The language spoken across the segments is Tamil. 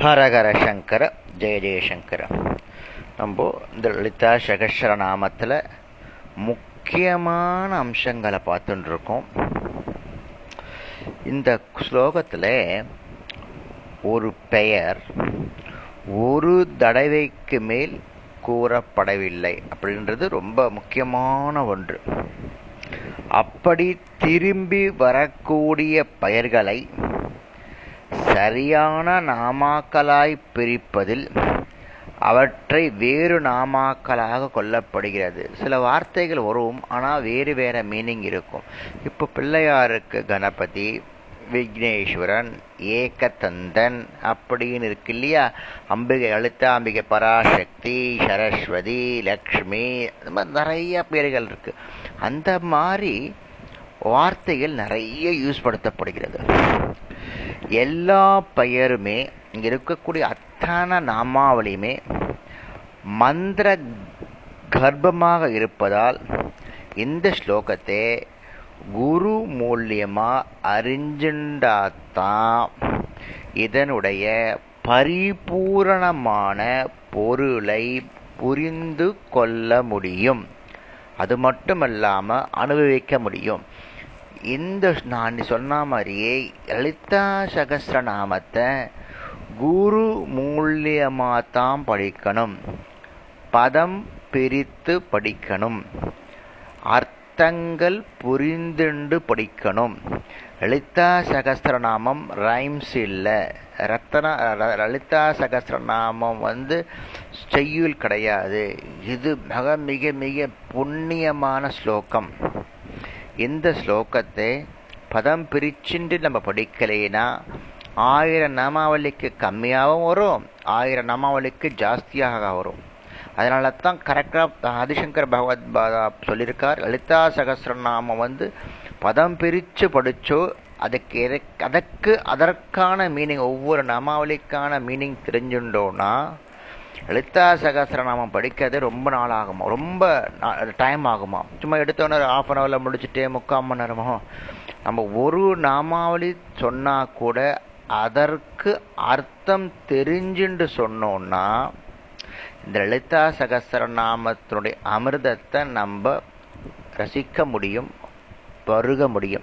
ஹரஹர சங்கர ஜெய ஜெயசங்கர. நம்ம இந்த லலிதா சகஸ்ர நாமத்தில் முக்கியமான அம்சங்களை பார்த்துட்டு இருக்கோம் இந்த ஸ்லோகத்தில் ஒரு பெயர் ஒரு தடவைக்கு மேல் கூறப்படவில்லை அப்படின்றது ரொம்ப முக்கியமான ஒன்று. அப்படி திரும்பி வரக்கூடிய பெயர்களை சரியான நாமாக்களாய் பிரிப்பதில் அவற்றை வேறு நாமாக்களாக கொள்ளப்படுகிறது. சில வார்த்தைகள் வரும் ஆனால் வேறு வேற மீனிங் இருக்கும். இப்போ பிள்ளையாருக்கு கணபதி விக்னேஸ்வரன் ஏகதந்தன் அப்படின்னு இருக்கு இல்லையா? அம்பிகை அழுத்தாம்பிகை பராசக்தி சரஸ்வதி லக்ஷ்மி அந்த மாதிரி நிறைய பேர்கள் இருக்கு. அந்த மாதிரி வார்த்தைகள் நிறைய யூஸ் படுத்தப்படுகிறது. எல்லா பெயருமே இங்கே இருக்கக்கூடிய அத்தனை நாமாவளியுமே மந்திர கர்ப்பமாக இருப்பதால் இந்த ஸ்லோகத்தை குரு மூலியமாக அறிஞ்சுண்டாத்தான் இதனுடைய பரிபூரணமான பொருளை புரிந்து கொள்ள முடியும். அது மட்டுமல்லாமல் அனுபவிக்க முடியும். இந்த நான் சொன்ன மாதிரியே லலிதா சகசிரநாமத்தை குரு மூலியமா தான் படிக்கணும். பதம் பிரித்து படிக்கணும். அர்த்தங்கள் புரிந்துண்டு படிக்கணும். லலிதா சகசிரநாமம் ரைம்ஸ் இல்லை. ரத்தன லலிதா சகசிரநாமம் வந்து செய்யுள் கிடையாது. இது மிக மிக மிக புண்ணியமான ஸ்லோகம். இந்த ஸ்லோகத்தை பதம் பிரிச்சுட்டு நம்ம படிக்கலைன்னா ஆயிரம் நாமாவளிக்கு கம்மியாகவும் வரும் ஆயிரம் நாமாவளிக்கு ஜாஸ்தியாக வரும். அதனால தான் கரெக்டாக ஆதிசங்கர் பகவத் பாதா சொல்லியிருக்கார் லலிதா சகசிரநாமம் வந்து பதம் பிரித்து படித்தோ அதுக்கு அதற்கு அதற்கான மீனிங் ஒவ்வொரு நாமாவளிக்கான மீனிங் தெரிஞ்சுட்டோன்னா லலிதா சகசிரநாமம் படிக்கிறது ரொம்ப நாள் ஆகுமா ரொம்ப டைம் ஆகுமா? சும்மா எடுத்தோன்னே ஆஃப் அன் ஹவரில் முடிச்சுட்டு முக்கால் மணி நேரமோ? நம்ம ஒரு நாமாவளி சொன்னால் கூட அதற்கு அர்த்தம் தெரிஞ்சுண்டு சொன்னோம்னா இந்த லலிதா சகசிரநாமத்தினுடைய அமிர்தத்தை நம்ம ரசிக்க முடியும் பருக முடியும்.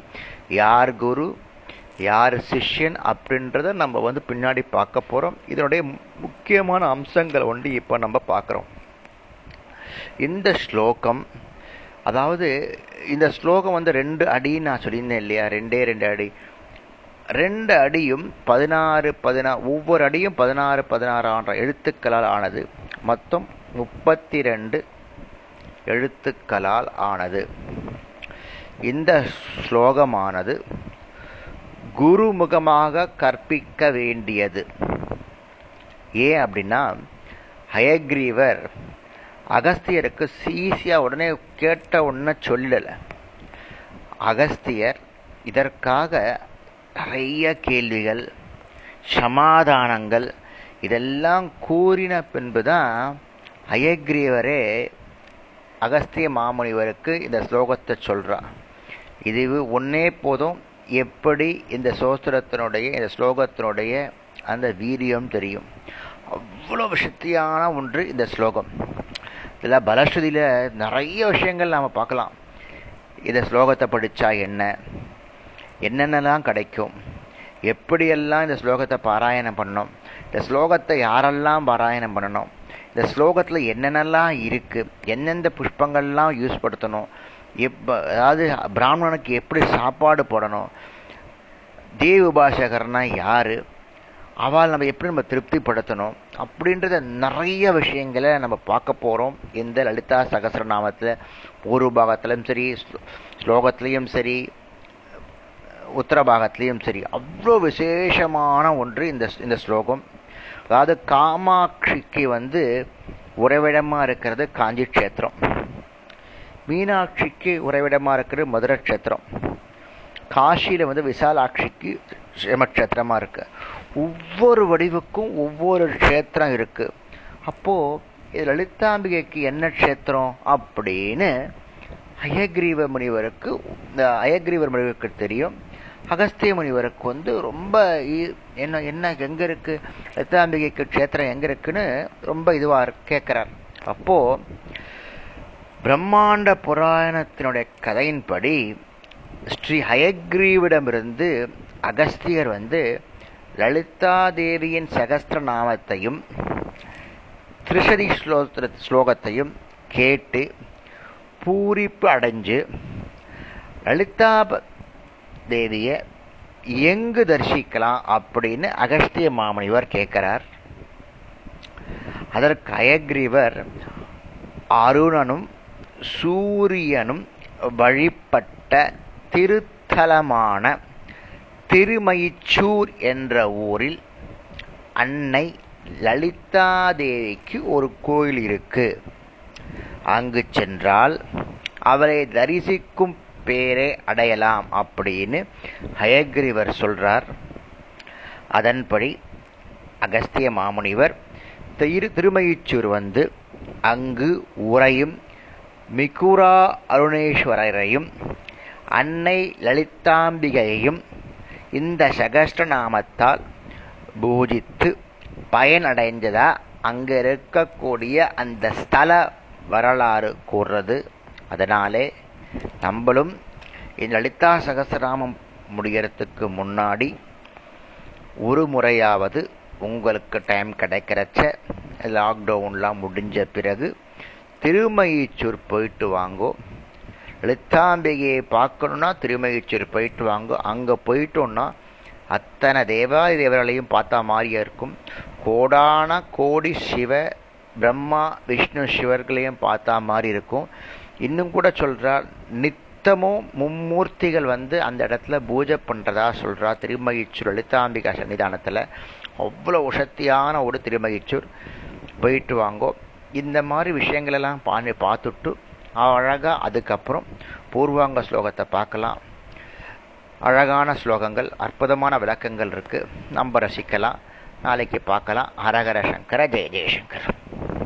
யார் குரு? யார் சிஷ்யன் அப்படின்றத நம்ம வந்து பின்னாடி பார்க்க போகிறோம் இதனுடைய முக்கியமான அம்சங்கள் ஒன்று இப்போ நம்ம பார்க்குறோம். இந்த ஸ்லோகம் அதாவது இந்த ஸ்லோகம் வந்து ரெண்டு அடின்னு நான் சொல்லியிருந்தேன் இல்லையா? ரெண்டே ரெண்டு அடி. ரெண்டு அடியும் பதினாறு பதினா ஒவ்வொரு அடியும் பதினாறு பதினாறு ஆன்ற எழுத்துக்களால் ஆனது. மொத்தம் முப்பத்தி ரெண்டு எழுத்துக்களால் ஆனது. இந்த ஸ்லோகமானது குருமுகமாக கற்பிக்க வேண்டியது. ஏன் அப்படின்னா ஹயக்ரீவர் அகஸ்தியருக்கு ஈஸியாக உடனே கேட்ட உடனே சொல்லல. அகஸ்தியர் இதற்காக நிறைய கேள்விகள் சமாதானங்கள் இதெல்லாம் கூறின பின்புதான் அயக்ரீவரே அகஸ்திய மாமுனிவருக்கு இந்த ஸ்லோகத்தை சொல்றார் இது ஒன்னே போதும் எப்படி இந்த சோஸ்திரத்தினுடைய இந்த ஸ்லோகத்தினுடைய அந்த வீரியம் தெரியும்? அவ்வளோ சக்தியான ஒன்று இந்த ஸ்லோகம். இதில் பலஸ்ருதியில் நிறைய விஷயங்கள் நாம் பார்க்கலாம். இந்த ஸ்லோகத்தை படித்தா என்ன? என்னென்னலாம் கிடைக்கும்? எப்படியெல்லாம் இந்த ஸ்லோகத்தை பாராயணம் பண்ணணும்? இந்த ஸ்லோகத்தை யாரெல்லாம் பாராயணம் பண்ணணும்? இந்த ஸ்லோகத்தில் என்னென்னலாம் இருக்குது எந்தெந்த புஷ்பங்கள்லாம் யூஸ் படுத்தணும்? எப்ப அதாவது பிராமணனுக்கு எப்படி சாப்பாடு போடணும்? தேவ உபாசகர்னா யாரு? அவள் நம்ம எப்படி நம்ம திருப்திப்படுத்தணும்? அப்படின்றத நிறைய விஷயங்களை நம்ம பார்க்க போகிறோம் இந்த லலிதா சகசரநாமத்தில் பூர்வ பாகத்திலையும் சரி ஸ்லோகத்திலையும் சரி உத்தரபாகத்திலையும் சரி அவ்வளோ விசேஷமான ஒன்று இந்த இந்த ஸ்லோகம். அதாவது காமாட்சிக்கு வந்து உறைவிடமாக இருக்கிறது காஞ்சி க்ஷேத்திரம் மீனாட்சிக்கு உறைவிடமாக இருக்கிறது மதுரை க்ஷேத்திரம். காசியில் வந்து விசாலாட்சிக்கு சிவக்ஷேத்திரமாக இருக்கு. ஒவ்வொரு வடிவுக்கும் ஒவ்வொரு க்ஷேத்திரம் இருக்குது அப்போது இது லலிதாம்பிகைக்கு என்ன க்ஷேத்திரம் அப்படின்னு அயக்ரீவ முனிவருக்கு இந்த அயக்ரீவர் முனிவருக்கு தெரியும். அகஸ்திய முனிவருக்கு வந்து ரொம்ப என்ன என்ன எங்கே இருக்குது லலிதாம்பிகைக்கு க்ஷேத்திரம் எங்கே இருக்குன்னு ரொம்ப இதுவாக கேட்குறார் அப்போது பிரம்மாண்ட புராணத்தினுடைய கதையின்படி ஸ்ரீ ஹயக்ரீவிடமிருந்து அகஸ்தியர் வந்து லலிதா தேவியின் சகஸ்திர நாமத்தையும் திரிசதி ஸ்லோத்திர ஸ்லோகத்தையும் கேட்டு பூரிப்பு அடைஞ்சு லலிதா தேவியை எங்கு தரிசிக்கலாம் அப்படின்னு அகஸ்திய மாமனிவர் கேட்கிறார். அதற்கு அயக்ரீவர் அருணனும் சூரியனும் வழிபட்ட திருத்தலமான திருமயிச்சூர் என்ற ஊரில் அன்னை லலிதாதேவிக்கு ஒரு கோயில் இருக்கு. அங்கு சென்றால் அவரை தரிசிக்கும் பேரை அடையலாம் அப்படின்னு ஹயக்ரீவர் சொல்றார். அதன்படி அகஸ்திய மாமுனிவர் திரு திருமயிச்சூர் வந்து அங்கு உறையும் மிகுரா அருணேஸ்வரரையும் அன்னை லலிதாம்பிகையையும் இந்த சகஸ்ர நாமத்தால் பூஜித்து பயனடைஞ்சதா அங்க இருக்கக்கூடிய அந்த ஸ்தல வரலாறு கூறுறது. அதனாலே நம்மளும் இந்த லலிதா சகஸ்ரநாமம் முடிகிறதுக்கு முன்னாடி ஒரு முறையாவது உங்களுக்கு டைம் கிடைக்கிறச்ச லாக்டவுன்லாம் முடிஞ்ச பிறகு திருமயிச்சூர் போயிட்டு வாங்கோ. லலிதாம்பிகையை பார்க்கணுன்னா திருமயிச்சூர் போயிட்டு வாங்கோ. அங்கே போயிட்டோன்னா அத்தனை தேவாதி தேவர்களையும் பார்த்தா மாதிரியா இருக்கும். கோடான கோடி சிவ பிரம்மா விஷ்ணு சிவர்களையும் பார்த்தா மாதிரி இருக்கும். இன்னும் கூட சொல்றார் நித்தமும் மும்மூர்த்திகள் வந்து அந்த இடத்துல பூஜை பண்றதா சொல்றா திருமகிச்சூர் லலிதாம்பிகா சன்னிதானத்துல. அவ்வளவு சக்தியான ஒரு திருமகிச்சூர் போயிட்டு வாங்கோ. இந்த மாதிரி விஷயங்களெல்லாம் பாண்டி பார்த்துட்டு அழகாக அதுக்கப்புறம் பூர்வாங்க ஸ்லோகத்தை பார்க்கலாம். அழகான ஸ்லோகங்கள் அற்புதமான விளக்கங்கள் இருக்குது நம்ம ரசிக்கலாம். நாளைக்கு பார்க்கலாம். ஹரஹர சங்கர ஜெய ஜெயசங்கர்